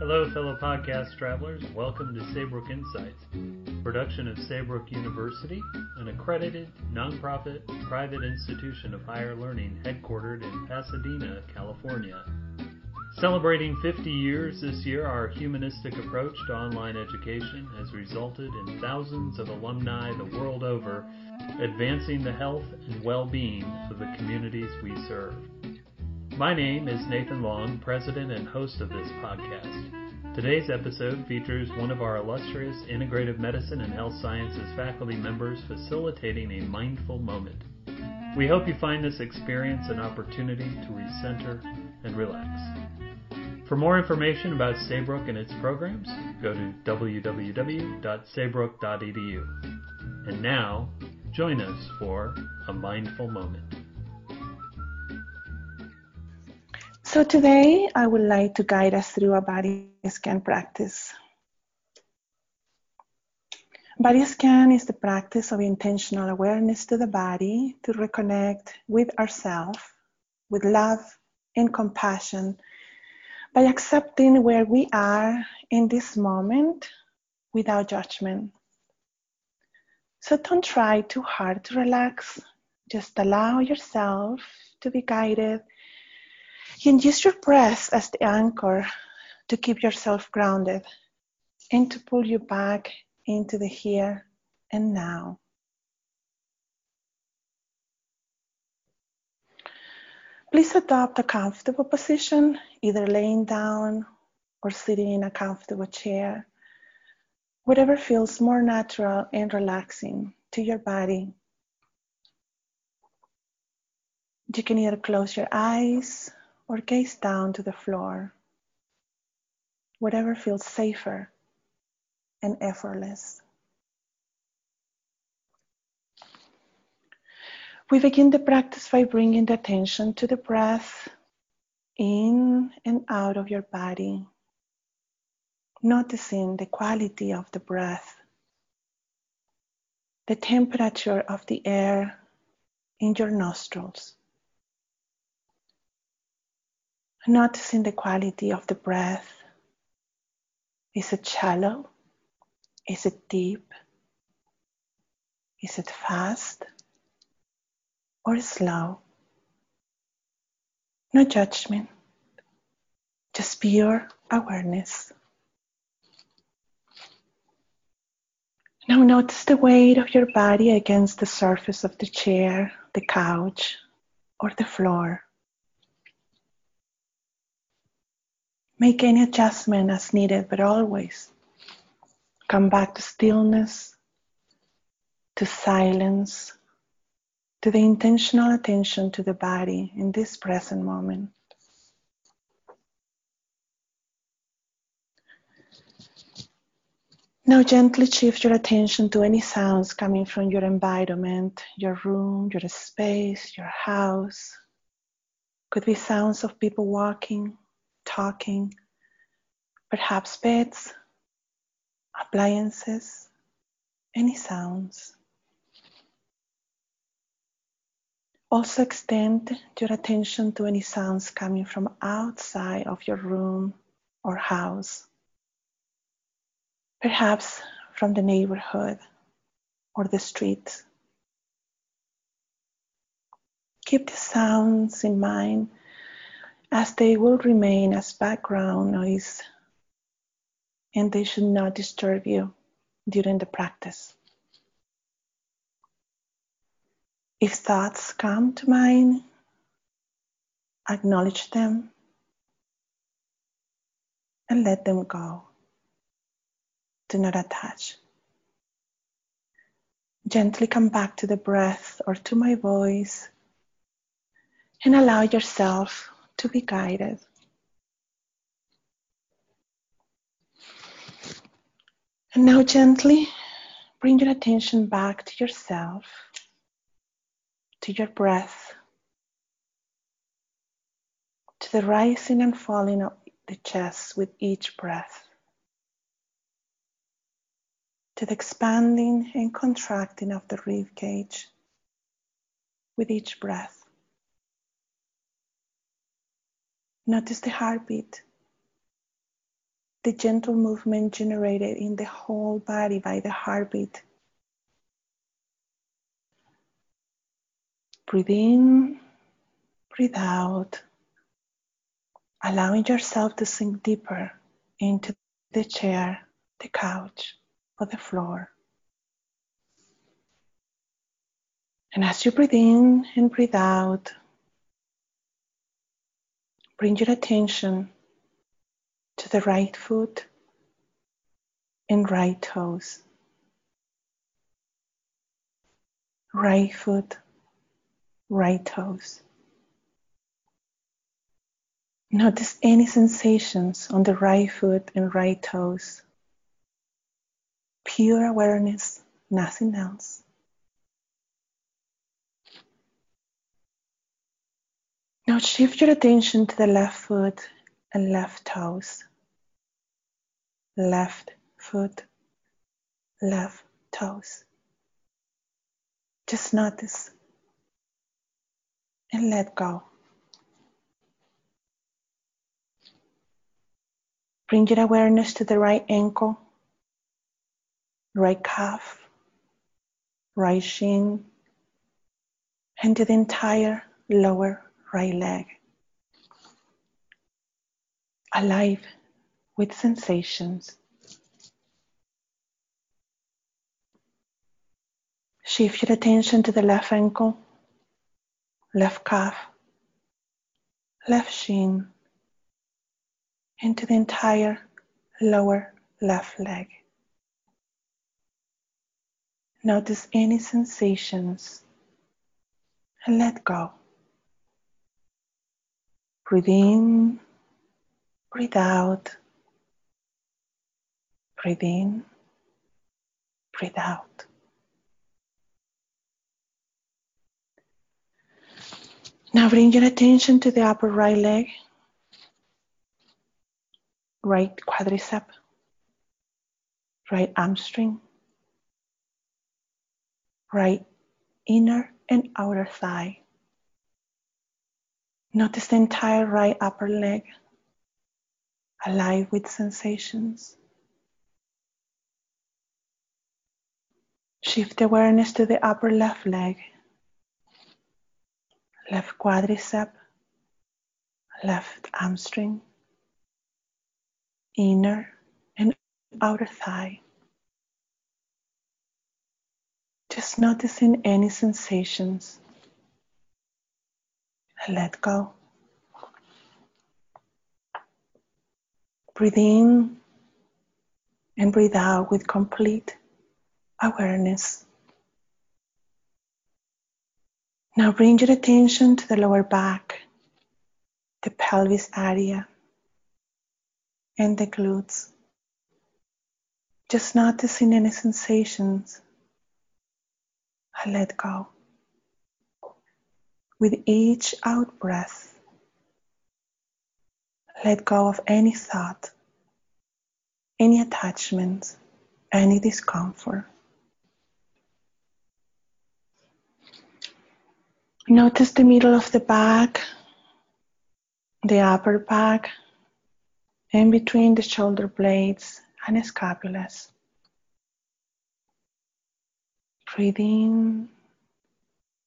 Hello, fellow podcast travelers. Welcome to Saybrook Insights, production of Saybrook University, an accredited, nonprofit, private institution of higher learning headquartered in Pasadena, California. Celebrating 50 years this year, our humanistic approach to online education has resulted in thousands of alumni the world over advancing the health and well-being of the communities we serve. My name is Nathan Long, president and host of this podcast. Today's episode features one of our illustrious integrative medicine and health sciences faculty members facilitating a mindful moment. We hope you find this experience an opportunity to recenter and relax. For more information about Saybrook and its programs, go to www.saybrook.edu. And now, join us for a mindful moment. So today I would like to guide us through a body scan practice. Body scan is the practice of intentional awareness to the body to reconnect with ourselves, with love and compassion by accepting where we are in this moment without judgment. So don't try too hard to relax. Just allow yourself to be guided and use your breath as the anchor to keep yourself grounded and to pull you back into the here and now. Please adopt a comfortable position, either laying down or sitting in a comfortable chair, whatever feels more natural and relaxing to your body. You can either close your eyes or gaze down to the floor, whatever feels safer and effortless. We begin the practice by bringing the attention to the breath in and out of your body, noticing the quality of the breath, the temperature of the air in your nostrils noticing the quality of the breath. Is it shallow? Is it deep? Is it fast or slow? No judgment, just pure awareness. Now notice the weight of your body against the surface of the chair, the couch, or the floor. Make any adjustment as needed, but always come back to stillness, to silence, to the intentional attention to the body in this present moment. Now gently shift your attention to any sounds coming from your environment, your room, your space, your house. Could be sounds of people walking, talking, perhaps beds, appliances, any sounds. Also extend your attention to any sounds coming from outside of your room or house, perhaps from the neighborhood or the street. Keep the sounds in mind as they will remain as background noise and they should not disturb you during the practice. If thoughts come to mind, acknowledge them and let them go. Do not attach. Gently come back to the breath or to my voice and allow yourself to be guided. And now gently bring your attention back to yourself, to your breath, to the rising and falling of the chest with each breath, to the expanding and contracting of the rib cage with each breath. Notice the heartbeat, the gentle movement generated in the whole body by the heartbeat. Breathe in, breathe out, allowing yourself to sink deeper into the chair, the couch, or the floor. And as you breathe in and breathe out, bring your attention to the right foot and right toes. Right foot, right toes. Notice any sensations on the right foot and right toes. Pure awareness, nothing else. Now shift your attention to the left foot and left toes. Left foot, left toes. Just notice and let go. Bring your awareness to the right ankle, right calf, right shin, and to the entire lower right leg. Alive with sensations. Shift your attention to the left ankle, left calf, left shin, into the entire lower left leg. Notice any sensations and let go. Breathe in, breathe out, breathe in, breathe out. Now bring your attention to the upper right leg. Right quadricep, right hamstring, right inner and outer thigh. Notice the entire right upper leg. Alive with sensations. Shift awareness to the upper left leg, left quadricep, left hamstring, inner and outer thigh. Just noticing any sensations. Let go. Breathe in and breathe out with complete awareness. Now bring your attention to the lower back, the pelvis area and the glutes. Just noticing any sensations. I let go. With each out breath, let go of any thought, any attachment, any discomfort. Notice the middle of the back, the upper back, in between the shoulder blades and scapulas. Breathe in,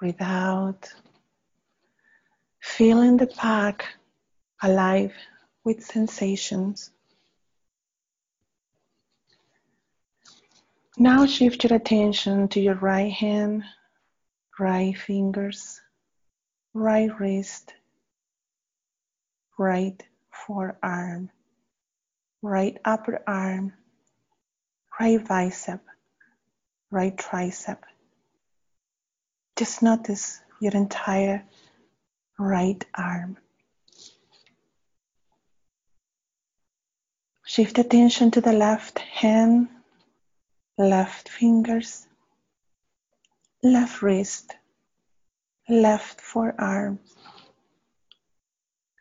breathe out, feeling the back alive with sensations. Now shift your attention to your right hand, right fingers, right wrist, right forearm right upper arm, right bicep, right tricep. Just notice your entire right arm. Shift attention to the left hand, left fingers, left wrist, left forearm,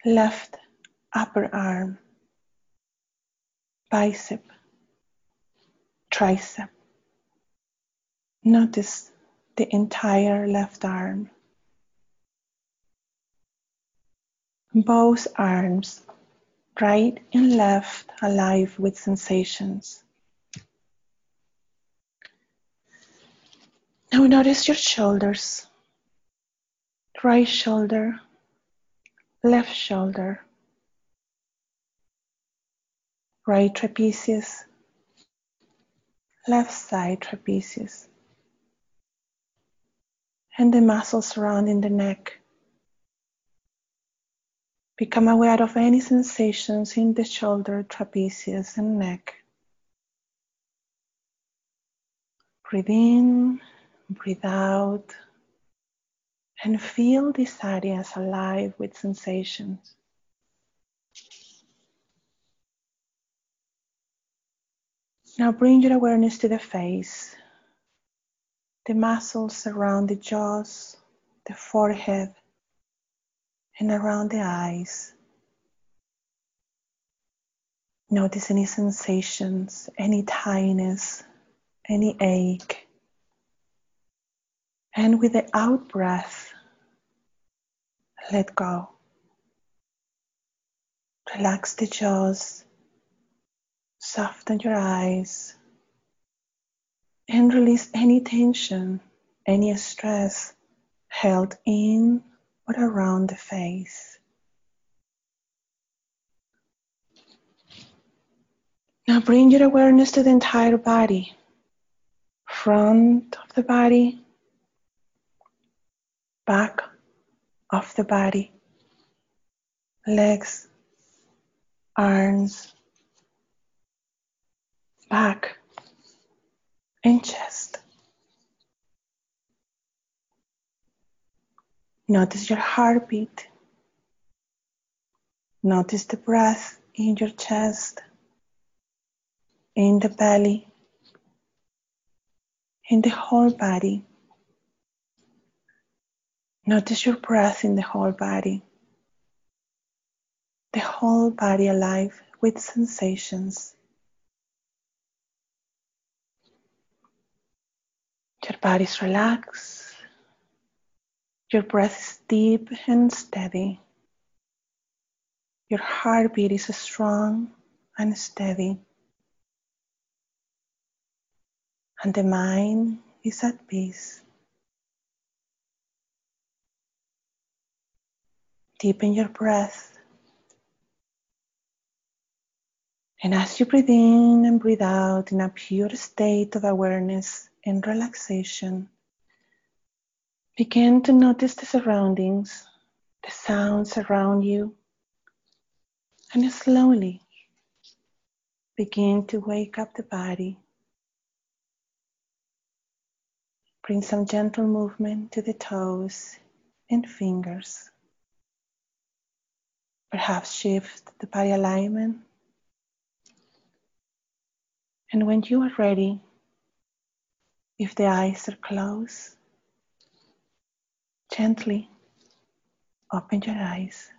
left upper arm, bicep, tricep. Notice the entire left arm. both arms, right and left, alive with sensations. Now notice your shoulders, right shoulder, left shoulder, right trapezius, left side trapezius, and the muscles surrounding the neck. Become aware of any sensations in the shoulder, trapezius, and neck. Breathe in, breathe out, and feel these areas alive with sensations. Now bring your awareness to the face, the muscles around the jaws, the forehead, and around the eyes. Notice any sensations, any tightness, any ache. And with the out breath, let go. Relax the jaws Soften your eyes and release any tension, any stress held in or around the face. Now bring your awareness to the entire body, front of the body, back of the body, legs, arms, back and chest. Notice your heartbeat. Notice the breath in your chest, in the belly, in the whole body. Notice your breath in the whole body. The whole body alive with sensations. Your body is relaxed. Your breath is deep and steady. Your heartbeat is strong and steady. And the mind is at peace. Deepen your breath. And as you breathe in and breathe out in a pure state of awareness, and relaxation, begin to notice the surroundings, the sounds around you, and slowly begin to wake up the body. Bring some gentle movement to the toes and fingers. Perhaps shift the body alignment. And when you are ready, if the eyes are closed, gently open your eyes.